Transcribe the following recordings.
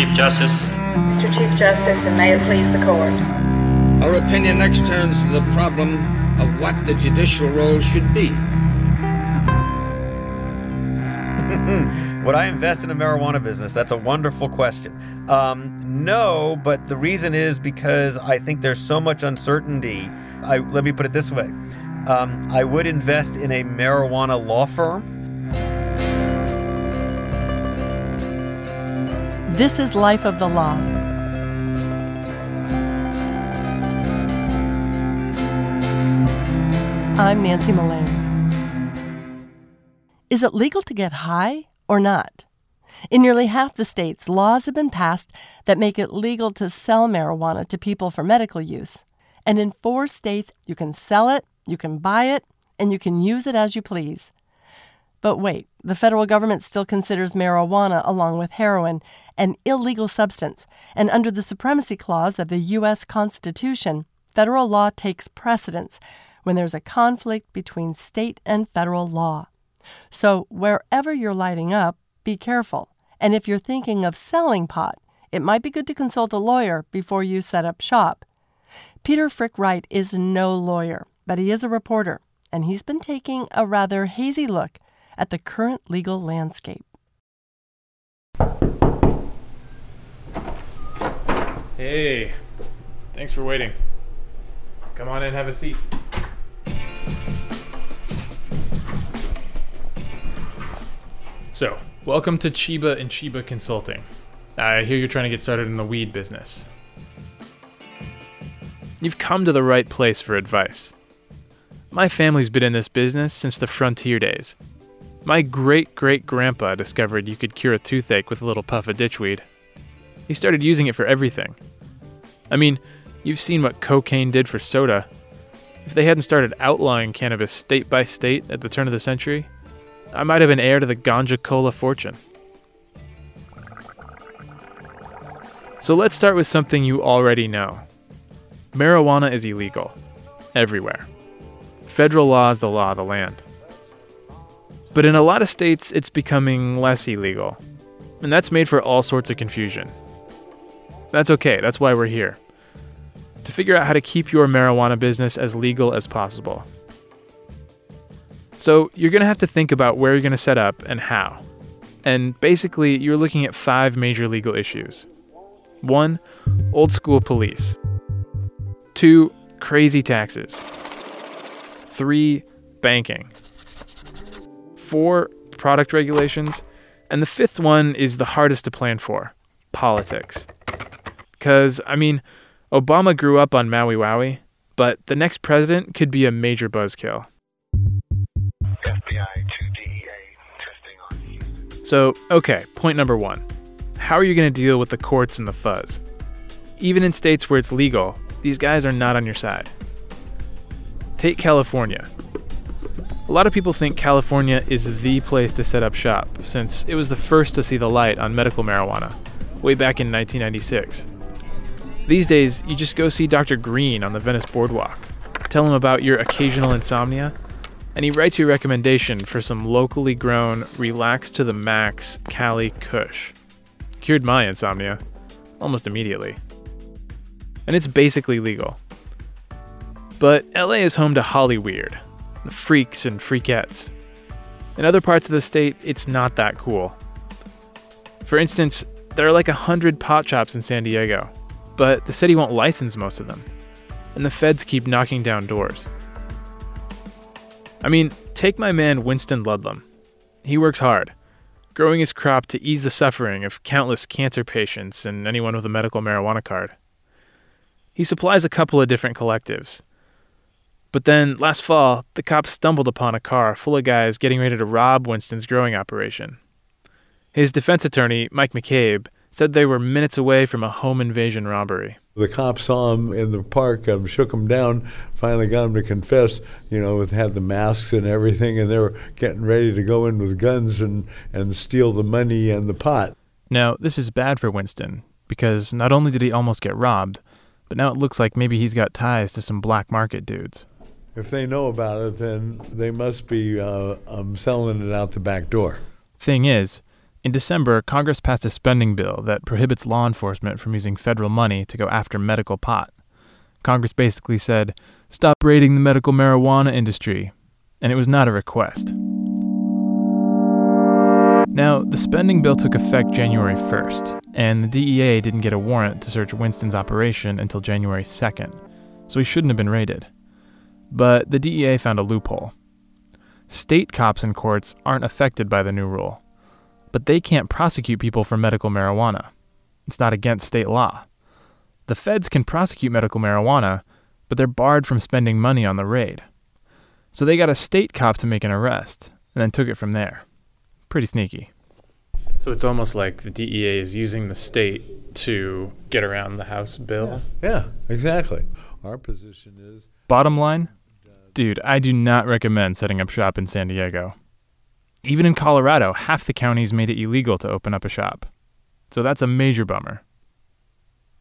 Chief Justice. Mr. Chief Justice, and may it please the court. Our opinion next turns to the problem of what the judicial role should be. Would I invest in a marijuana business? That's a wonderful question. Um, no, but the reason is because I think there's so much uncertainty. I, let me put it this way um, I would invest in a marijuana law firm. This is Life of the Law. I'm Nancy Mullane. Is it legal to get high or not? In nearly half the states, laws have been passed that make it legal to sell marijuana to people for medical use. And in four states, you can sell it, you can buy it, and you can use it as you please. But wait, the federal government still considers marijuana, along with heroin, an illegal substance, and under the Supremacy Clause of the U.S. Constitution, federal law takes precedence when there's a conflict between state and federal law. So, wherever you're lighting up, be careful. And if you're thinking of selling pot, it might be good to consult a lawyer before you set up shop. Peter Frick Wright is no lawyer, but he is a reporter, and he's been taking a rather hazy look at the current legal landscape. Hey, thanks for waiting. Come on in, have a seat. So, welcome to Chiba and Chiba Consulting. I hear you're trying to get started in the weed business. You've come to the right place for advice. My family's been in this business since the frontier days. My great great grandpa discovered you could cure a toothache with a little puff of ditchweed. He started using it for everything. I mean, you've seen what cocaine did for soda. If they hadn't started outlawing cannabis state by state at the turn of the century, I might have been heir to the ganja cola fortune. So let's start with something you already know marijuana is illegal, everywhere. Federal law is the law of the land. But in a lot of states, it's becoming less illegal. And that's made for all sorts of confusion. That's okay, that's why we're here. To figure out how to keep your marijuana business as legal as possible. So, you're to have to think about where you're to set up and how. And basically, you're looking at five major legal issues. One, old school police. Two, crazy taxes. Three, banking. Four, product regulations. And the fifth one is the hardest to plan for politics. Because, I mean, Obama grew up on Maui Wowie, but the next president could be a major buzzkill. FBI to DEA testing on Houston. So, okay, point number one. How are you going to deal with the courts and the fuzz? Even in states where it's legal, these guys are not on your side. Take California. A lot of people think California is the place to set up shop, since it was the first to see the light on medical marijuana, way back in 1996. These days, you just go see Dr. Green on the Venice Boardwalk, tell him about your occasional insomnia, and he writes you a recommendation for some locally grown, relaxed to the max Cali Kush. Cured my insomnia, almost immediately. And it's basically legal. But LA is home to Holly Weird, the freaks and freakettes. In other parts of the state, it's not that cool. For instance, there are like a hundred pot shops in San Diego, but the city won't license most of them, and the feds keep knocking down doors. I mean, take my man Winston Ludlam. He works hard, growing his crop to ease the suffering of countless cancer patients and anyone with a medical marijuana card. He supplies a couple of different collectives. But then, last fall, the cops stumbled upon a car full of guys getting ready to rob Winston's growing operation. His defense attorney, Mike McCabe, said they were minutes away from a home invasion robbery. The cops saw him in the park, um, shook him down, finally got him to confess, you know, with had the masks and everything, and they were getting ready to go in with guns and, and steal the money and the pot. Now, this is bad for Winston, because not only did he almost get robbed, but now it looks like maybe he's got ties to some black market dudes. If they know about it, then they must be uh, um, selling it out the back door. Thing is, In December, Congress passed a spending bill that prohibits law enforcement from using federal money to go after medical pot. Congress basically said, stop raiding the medical marijuana industry. And it was not a request. Now, the spending bill took effect January 1st, and the DEA didn't get a warrant to search Winston's operation until January 2nd, so he shouldn't have been raided. But the DEA found a loophole. State cops and courts aren't affected by the new rule, but they can't prosecute people for medical marijuana. It's not against state law. The feds can prosecute medical marijuana, but they're barred from spending money on the raid. So they got a state cop to make an arrest, and then took it from there. Pretty sneaky. So it's almost like the DEA is using the state to get around the House bill. Yeah, exactly. Our position is Bottom line, dude, I do not recommend setting up shop in San Diego. Even in Colorado, half the counties made it illegal to open up a shop. So that's a major bummer.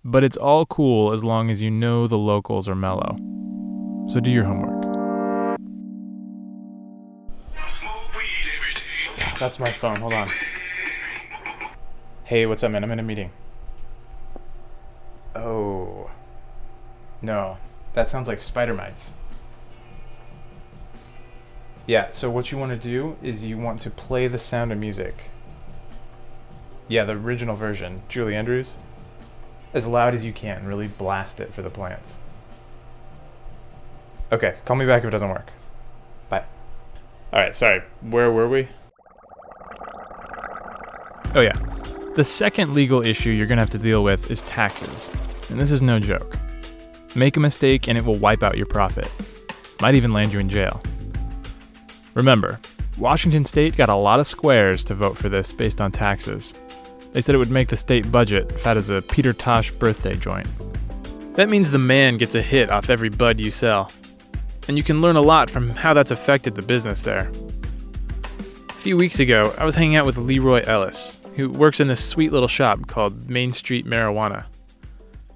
But it's all cool as long as you know the locals are mellow. So do your homework. That's my phone. Hold on. Hey, what's up, man? I'm in a meeting. Oh. No. That sounds like spider mites. Yeah, so what you want to do is you want to play the sound of music. Yeah, the original version, Julie Andrews. As loud as you can, really blast it for the plants. Okay, call me back if it doesn't work. Bye. Alright, sorry, where were we? Oh, yeah. The second legal issue you're gonna have to deal with is taxes. And this is no joke. Make a mistake and it will wipe out your profit. Might even land you in jail. Remember, Washington State got a lot of squares to vote for this based on taxes. They said it would make the state budget fat as a Peter Tosh birthday joint. That means the man gets a hit off every bud you sell. And you can learn a lot from how that's affected the business there. A few weeks ago, I was hanging out with Leroy Ellis, who works in this sweet little shop called Main Street Marijuana.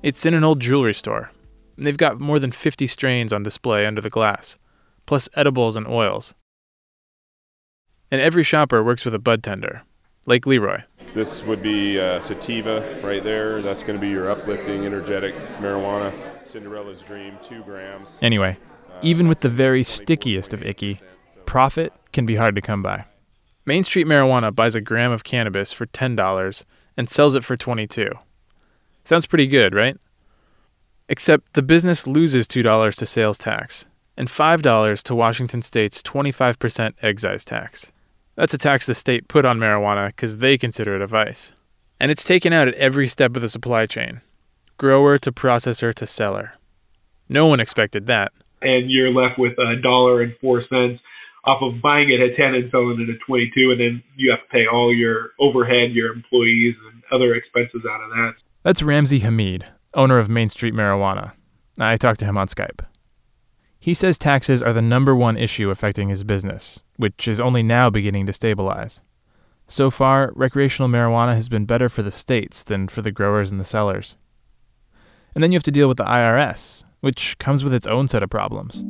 It's in an old jewelry store, and they've got more than 50 strains on display under the glass, plus edibles and oils. And every shopper works with a bud tender, like Leroy. This would be uh, sativa right there. That's going to be your uplifting, energetic marijuana. Cinderella's Dream, two grams. Anyway, even with the very stickiest of icky, profit can be hard to come by. Main Street Marijuana buys a gram of cannabis for $10 and sells it for 22. Sounds pretty good, right? Except the business loses $2 to sales tax and $5 to Washington state's 25% excise tax. That's a tax the state put on marijuana because they consider it a vice. And it's taken out at every step of the supply chain grower to processor to seller. No one expected that. and you're left with a dollar and four cents off of buying it at 10 and selling it at 22 and then you have to pay all your overhead your employees and other expenses out of that That's Ramsey Hamide, owner of Main Street Marijuana. I talked to him on Skype. He says taxes are the number one issue affecting his business, which is only now beginning to stabilize. So far, recreational marijuana has been better for the states than for the growers and the sellers. And then you have to deal with the IRS, which comes with its own set of problems.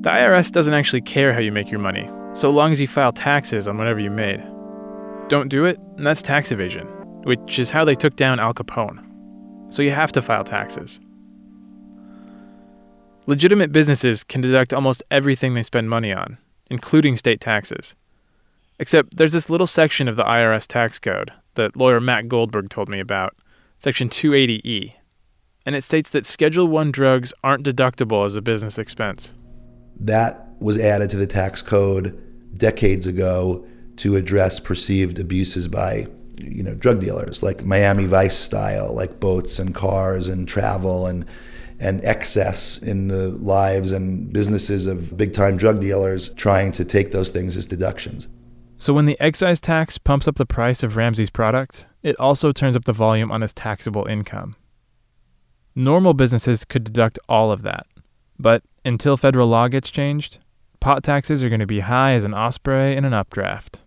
The IRS doesn't actually care how you make your money, so long as you file taxes on whatever you made. Don't do it, and that's tax evasion, which is how they took down Al Capone. So you have to file taxes. Legitimate businesses can deduct almost everything they spend money on, including state taxes. Except there's this little section of the IRS tax code that lawyer Matt Goldberg told me about, section 280E. And it states that Schedule 1 drugs aren't deductible as a business expense. That was added to the tax code decades ago to address perceived abuses by you know drug dealers like Miami Vice style like boats and cars and travel and and excess in the lives and businesses of big time drug dealers trying to take those things as deductions. So when the excise tax pumps up the price of Ramsey's product, it also turns up the volume on his taxable income. Normal businesses could deduct all of that, but until federal law gets changed, pot taxes are going to be high as an osprey in an updraft.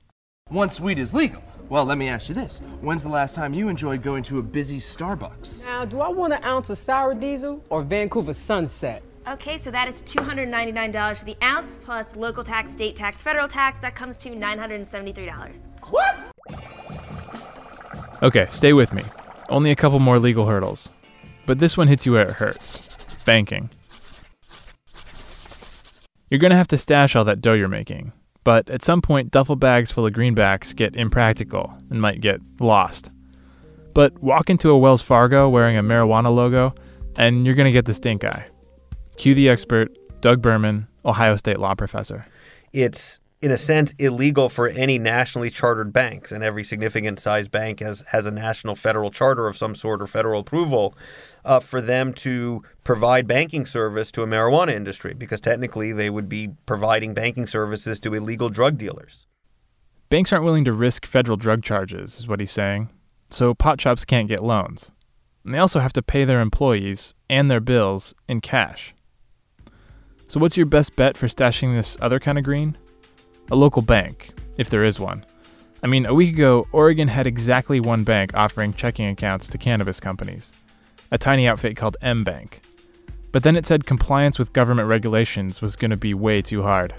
Once weed is legal. Well, let me ask you this. When's the last time you enjoyed going to a busy Starbucks? Now, do I want an ounce of sour diesel or Vancouver sunset? Okay, so that is $299 for the ounce plus local tax, state tax, federal tax. That comes to $973. What? Okay, stay with me. Only a couple more legal hurdles. But this one hits you where it hurts banking. You're going to have to stash all that dough you're making. But at some point, duffel bags full of greenbacks get impractical and might get lost. But walk into a Wells Fargo wearing a marijuana logo, and you're going to get the stink eye. Cue the expert, Doug Berman, Ohio State law professor. It's in a sense illegal for any nationally chartered banks and every significant sized bank has has a national federal charter of some sort or federal approval uh, for them to provide banking service to a marijuana industry because technically they would be providing banking services to illegal drug dealers. Banks aren't willing to risk federal drug charges is what he's saying. So pot shops can't get loans. And they also have to pay their employees and their bills in cash. So what's your best bet for stashing this other kind of green a local bank, if there is one. I mean, a week ago, Oregon had exactly one bank offering checking accounts to cannabis companies, a tiny outfit called M Bank. But then it said compliance with government regulations was going to be way too hard.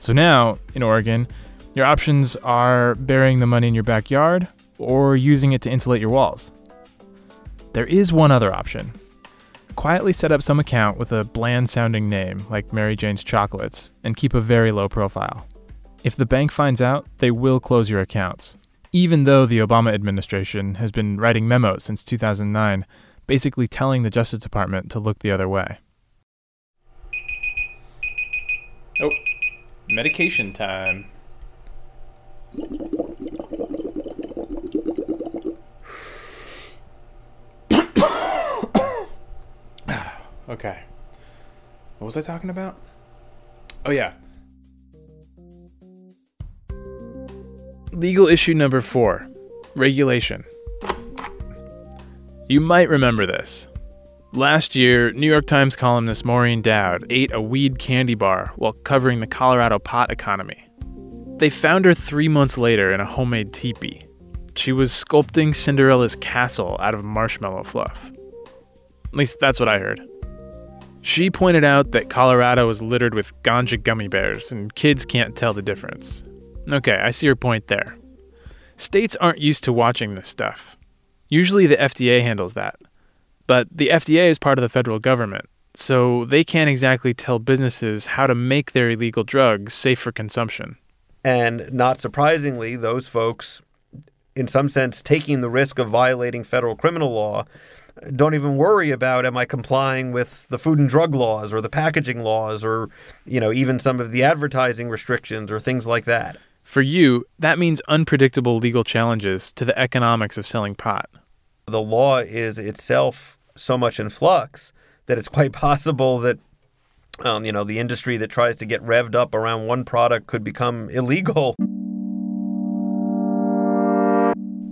So now, in Oregon, your options are burying the money in your backyard or using it to insulate your walls. There is one other option. Quietly set up some account with a bland sounding name like Mary Jane's Chocolates and keep a very low profile. If the bank finds out, they will close your accounts. Even though the Obama administration has been writing memos since 2009, basically telling the Justice Department to look the other way. Oh, medication time. okay. What was I talking about? Oh, yeah. Legal issue number four regulation. You might remember this. Last year, New York Times columnist Maureen Dowd ate a weed candy bar while covering the Colorado pot economy. They found her three months later in a homemade teepee. She was sculpting Cinderella's castle out of marshmallow fluff. At least that's what I heard. She pointed out that Colorado is littered with ganja gummy bears and kids can't tell the difference. Okay, I see your point there. States aren't used to watching this stuff. Usually the FDA handles that. But the FDA is part of the federal government, so they can't exactly tell businesses how to make their illegal drugs safe for consumption. And not surprisingly, those folks, in some sense, taking the risk of violating federal criminal law, don't even worry about am I complying with the food and drug laws or the packaging laws or, you know, even some of the advertising restrictions or things like that. For you, that means unpredictable legal challenges to the economics of selling pot. The law is itself so much in flux that it's quite possible that um, you know the industry that tries to get revved up around one product could become illegal.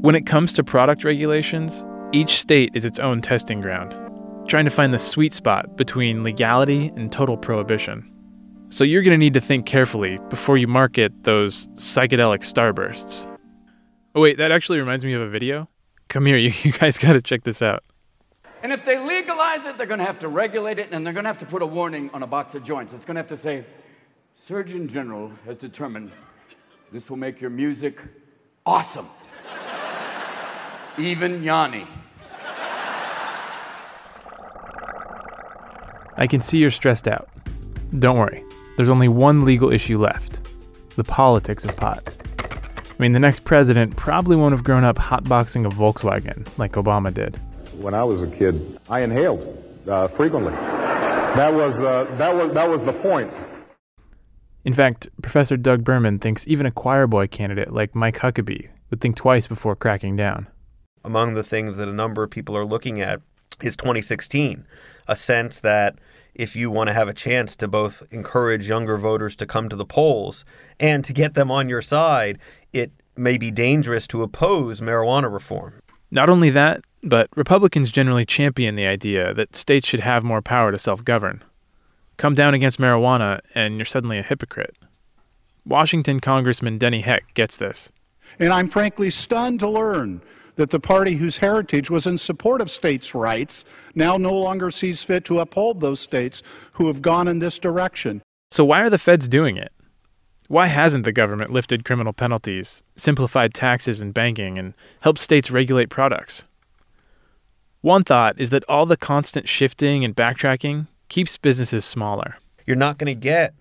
When it comes to product regulations, each state is its own testing ground, trying to find the sweet spot between legality and total prohibition. So you're going to need to think carefully before you market those psychedelic starbursts. Oh, wait, that actually reminds me of a video. Come here, you, you guys got to check this out. And if they legalize it, they're going to have to regulate it and they're going to have to put a warning on a box of joints. It's going to have to say, Surgeon General has determined this will make your music awesome. Even Yanni. I can see you're stressed out. Don't worry, there's only one legal issue left the politics of pot. I mean, the next president probably won't have grown up hotboxing a Volkswagen like Obama did. When I was a kid, I inhaled uh, frequently. That was, uh, that, was, that was the point. In fact, Professor Doug Berman thinks even a choir boy candidate like Mike Huckabee would think twice before cracking down. Among the things that a number of people are looking at is 2016, a sense that if you want to have a chance to both encourage younger voters to come to the polls and to get them on your side, it may be dangerous to oppose marijuana reform. Not only that, but Republicans generally champion the idea that states should have more power to self govern. Come down against marijuana, and you're suddenly a hypocrite. Washington Congressman Denny Heck gets this. And I'm frankly stunned to learn that the party whose heritage was in support of states' rights now no longer sees fit to uphold those states who have gone in this direction. So, why are the feds doing it? Why hasn't the government lifted criminal penalties, simplified taxes and banking, and helped states regulate products? One thought is that all the constant shifting and backtracking keeps businesses smaller. You're not going to get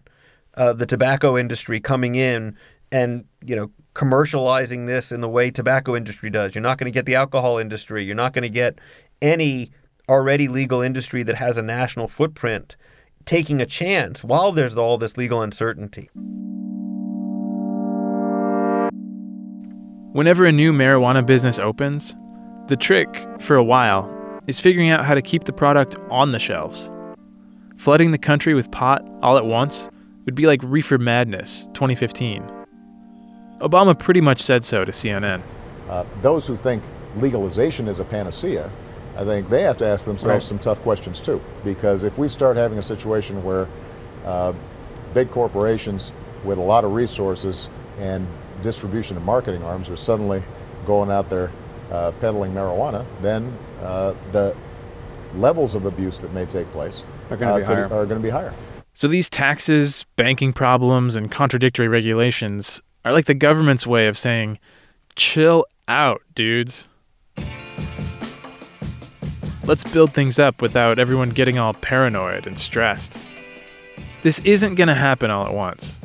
uh, the tobacco industry coming in and you know commercializing this in the way tobacco industry does. You're not going to get the alcohol industry. You're not going to get any already legal industry that has a national footprint taking a chance while there's all this legal uncertainty. Whenever a new marijuana business opens, the trick, for a while, is figuring out how to keep the product on the shelves. Flooding the country with pot all at once would be like reefer madness 2015. Obama pretty much said so to CNN. Uh, those who think legalization is a panacea, I think they have to ask themselves right. some tough questions too. Because if we start having a situation where uh, big corporations with a lot of resources and distribution and marketing arms are suddenly going out there uh, peddling marijuana, then uh, the levels of abuse that may take place are going to uh, be, be higher. So these taxes, banking problems, and contradictory regulations are like the government's way of saying, chill out, dudes. Let's build things up without everyone getting all paranoid and stressed. This isn't going to happen all at once,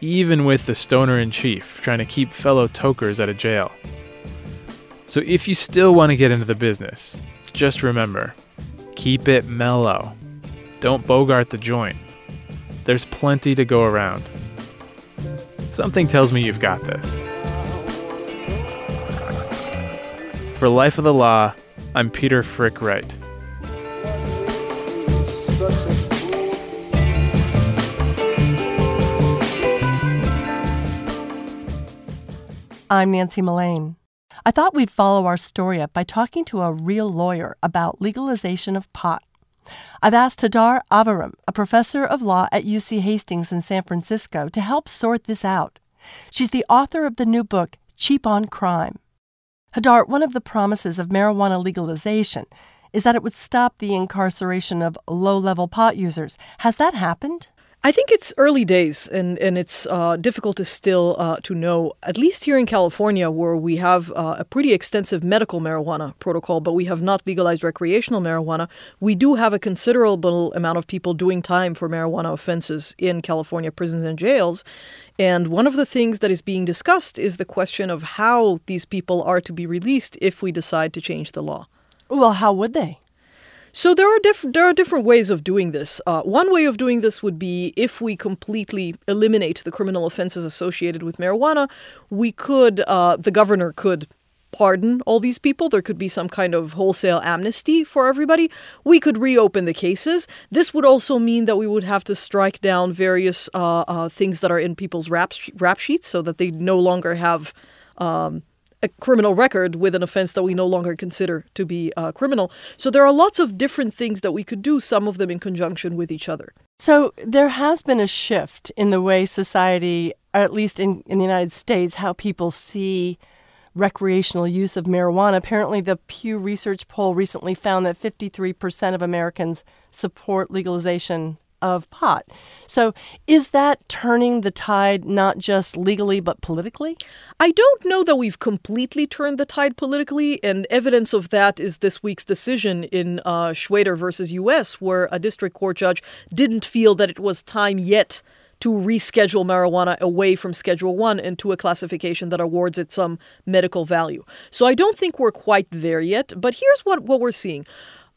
even with the stoner in chief trying to keep fellow tokers out of jail. So if you still want to get into the business, just remember keep it mellow. Don't bogart the joint. There's plenty to go around. Something tells me you've got this. For Life of the Law, I'm Peter Frick Wright. I'm Nancy Mullane. I thought we'd follow our story up by talking to a real lawyer about legalization of pot. I've asked Hadar Aviram, a professor of law at UC Hastings in San Francisco, to help sort this out. She's the author of the new book, Cheap on Crime. Hadar, one of the promises of marijuana legalization is that it would stop the incarceration of low level pot users. Has that happened? I think it's early days, and and it's uh, difficult to still uh, to know. At least here in California, where we have uh, a pretty extensive medical marijuana protocol, but we have not legalized recreational marijuana. We do have a considerable amount of people doing time for marijuana offenses in California prisons and jails, and one of the things that is being discussed is the question of how these people are to be released if we decide to change the law. Well, how would they? So there are diff- there are different ways of doing this. Uh, one way of doing this would be if we completely eliminate the criminal offenses associated with marijuana, we could uh, the governor could pardon all these people. There could be some kind of wholesale amnesty for everybody. We could reopen the cases. This would also mean that we would have to strike down various uh, uh things that are in people's rap, rap sheets so that they no longer have. Um, a criminal record with an offense that we no longer consider to be uh, criminal. So there are lots of different things that we could do, some of them in conjunction with each other. So there has been a shift in the way society, or at least in, in the United States, how people see recreational use of marijuana. Apparently, the Pew Research poll recently found that 53% of Americans support legalization of pot. So, is that turning the tide not just legally but politically? I don't know that we've completely turned the tide politically, and evidence of that is this week's decision in uh, Schweder versus U.S., where a district court judge didn't feel that it was time yet to reschedule marijuana away from Schedule 1 into a classification that awards it some medical value. So I don't think we're quite there yet, but here's what, what we're seeing.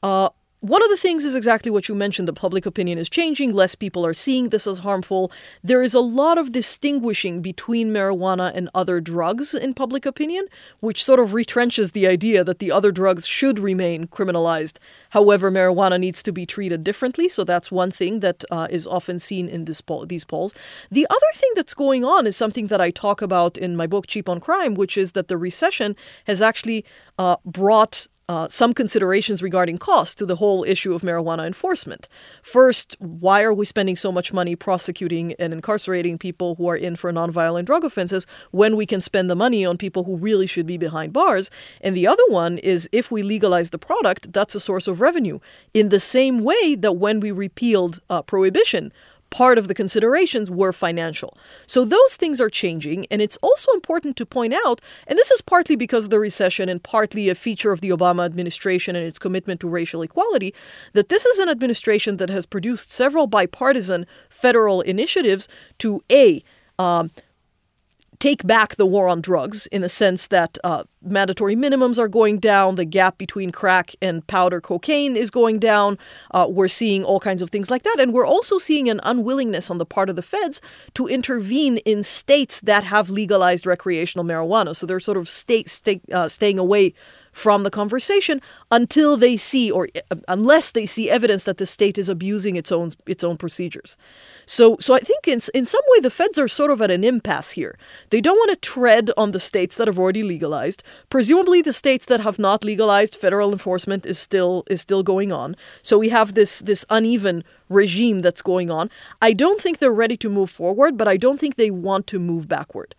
Uh, one of the things is exactly what you mentioned. The public opinion is changing. Less people are seeing this as harmful. There is a lot of distinguishing between marijuana and other drugs in public opinion, which sort of retrenches the idea that the other drugs should remain criminalized. However, marijuana needs to be treated differently. So that's one thing that uh, is often seen in these polls. The other thing that's going on is something that I talk about in my book, Cheap on Crime, which is that the recession has actually uh, brought uh, some considerations regarding cost to the whole issue of marijuana enforcement. First, why are we spending so much money prosecuting and incarcerating people who are in for nonviolent drug offenses when we can spend the money on people who really should be behind bars? And the other one is if we legalize the product, that's a source of revenue. In the same way that when we repealed uh, prohibition, part of the considerations were financial. So those things are changing, and it's also important to point out, and this is partly because of the recession and partly a feature of the Obama administration and its commitment to racial equality, that this is an administration that has produced several bipartisan federal initiatives to A, um, take back the war on drugs in the sense that uh, mandatory minimums are going down, the gap between crack and powder cocaine is going down. Uh, we're seeing all kinds of things like that. And we're also seeing an unwillingness on the part of the feds to intervene in states that have legalized recreational marijuana. So they're sort of stay, stay, uh, staying away from the conversation until they see or uh, unless they see evidence that the state is abusing its own its own procedures. So so I think in in some way the feds are sort of at an impasse here. They don't want to tread on the states that have already legalized. Presumably the states that have not legalized federal enforcement is still is still going on. So we have this this uneven regime that's going on. I don't think they're ready to move forward, but I don't think they want to move backward.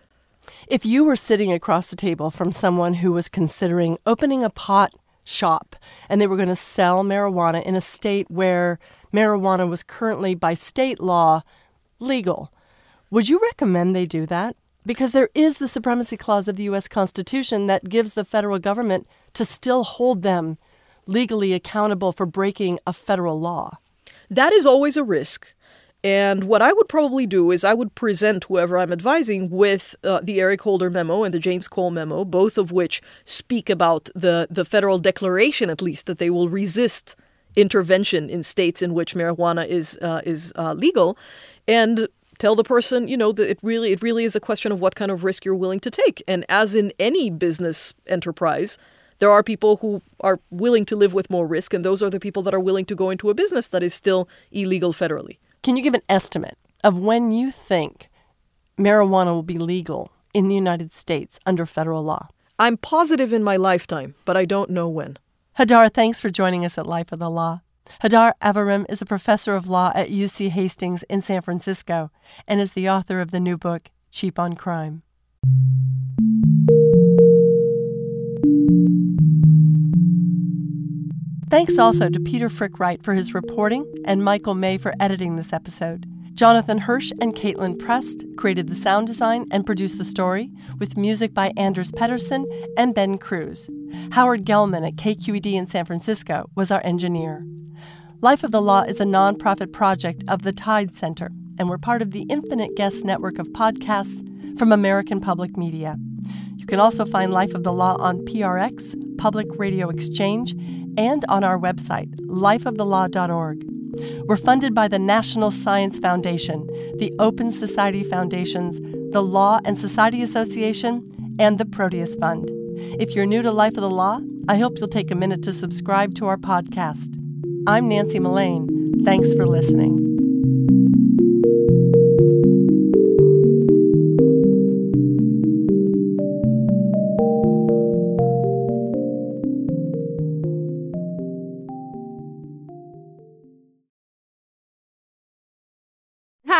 If you were sitting across the table from someone who was considering opening a pot shop and they were going to sell marijuana in a state where marijuana was currently, by state law, legal, would you recommend they do that? Because there is the supremacy clause of the U.S. Constitution that gives the federal government to still hold them legally accountable for breaking a federal law. That is always a risk. And what I would probably do is I would present whoever I'm advising with uh, the Eric Holder memo and the James Cole memo, both of which speak about the, the federal declaration, at least, that they will resist intervention in states in which marijuana is uh, is uh, legal, and tell the person, you know, that it really it really is a question of what kind of risk you're willing to take. And as in any business enterprise, there are people who are willing to live with more risk, and those are the people that are willing to go into a business that is still illegal federally. Can you give an estimate of when you think marijuana will be legal in the United States under federal law? I'm positive in my lifetime, but I don't know when. Hadar, thanks for joining us at Life of the Law. Hadar Aviram is a professor of law at UC Hastings in San Francisco and is the author of the new book, Cheap on Crime. Thanks also to Peter Frick-Wright for his reporting and Michael May for editing this episode. Jonathan Hirsch and Caitlin Prest created the sound design and produced the story, with music by Anders Pedersen and Ben Cruz. Howard Gelman at KQED in San Francisco was our engineer. Life of the Law is a nonprofit project of the Tides Center, and we're part of the Infinite Guest network of podcasts from American Public Media. You can also find Life of the Law on PRX, Public Radio Exchange, and on our website, lifeofthelaw.org. We're funded by the National Science Foundation, the Open Society Foundations, the Law and Society Association, and the Proteus Fund. If you're new to Life of the Law, I hope you'll take a minute to subscribe to our podcast. I'm Nancy Mullane. Thanks for listening.